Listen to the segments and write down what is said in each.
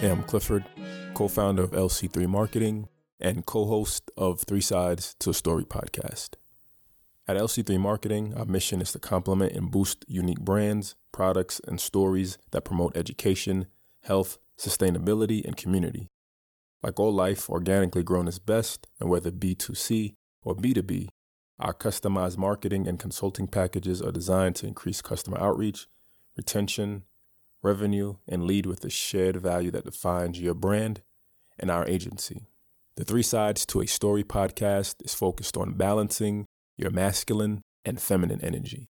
Hey, I'm Clifford, co founder of LC3 Marketing and co host of Three Sides to a Story podcast. At LC3 Marketing, our mission is to complement and boost unique brands, products, and stories that promote education, health, sustainability, and community. Like all life, organically grown is best, and whether B2C or B2B, our customized marketing and consulting packages are designed to increase customer outreach, retention, revenue, and lead with the shared value that defines your brand and our agency. The Three Sides to a Story podcast is focused on balancing your masculine and feminine energy.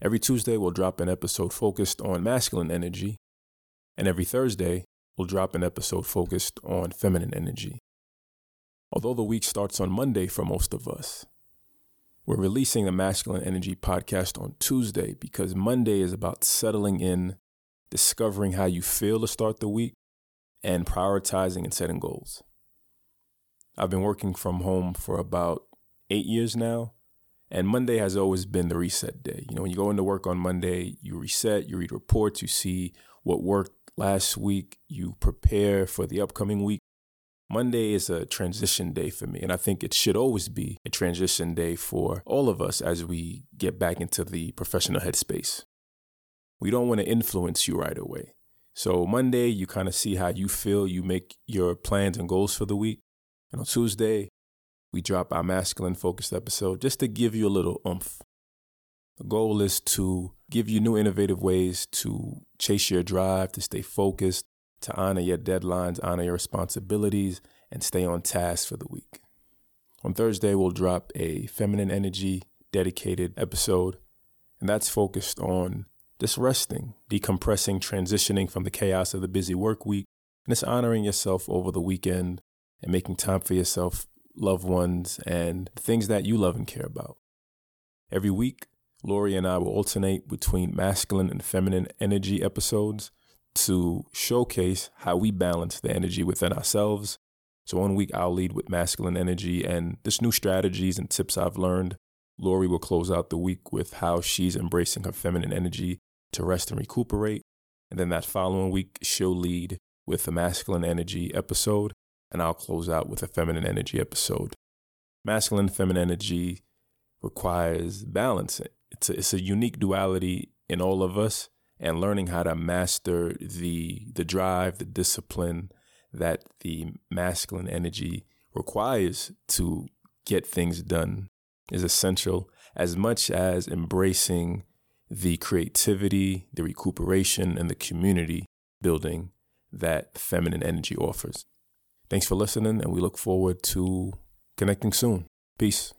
Every Tuesday, we'll drop an episode focused on masculine energy, and every Thursday, we'll drop an episode focused on feminine energy. Although the week starts on Monday for most of us, we're releasing the Masculine Energy podcast on Tuesday because Monday is about settling in discovering how you feel to start the week, and prioritizing and setting goals. I've been working from home for about eight years now, and Monday has always been the reset day. You know, when you go into work on Monday, you reset, you read reports, you see what worked last week, you prepare for the upcoming week. Monday is a transition day for me, and I think it should always be a transition day for all of us as we get back into the professional headspace we don't want to influence you right away. So Monday, you kind of see how you feel. You make your plans and goals for the week. And on Tuesday, we drop our masculine focused episode just to give you a little oomph. The goal is to give you new innovative ways to chase your drive, to stay focused, to honor your deadlines, honor your responsibilities, and stay on task for the week. On Thursday, we'll drop a feminine energy dedicated episode, and that's focused on just resting, decompressing, transitioning from the chaos of the busy work week, and just honoring yourself over the weekend and making time for yourself, loved ones, and things that you love and care about. Every week, Laurie and I will alternate between masculine and feminine energy episodes to showcase how we balance the energy within ourselves. So one week I'll lead with masculine energy and just new strategies and tips I've learned. Laurie will close out the week with how she's embracing her feminine energy to rest and recuperate. And then that following week, she'll lead with a masculine energy episode, and I'll close out with a feminine energy episode. Masculine feminine energy requires balance. It's a, it's a unique duality in all of us, and learning how to master the the drive, the discipline that the masculine energy requires to get things done is essential as much as embracing the creativity, the recuperation, and the community building that feminine energy offers. Thanks for listening, and we look forward to connecting soon. Peace.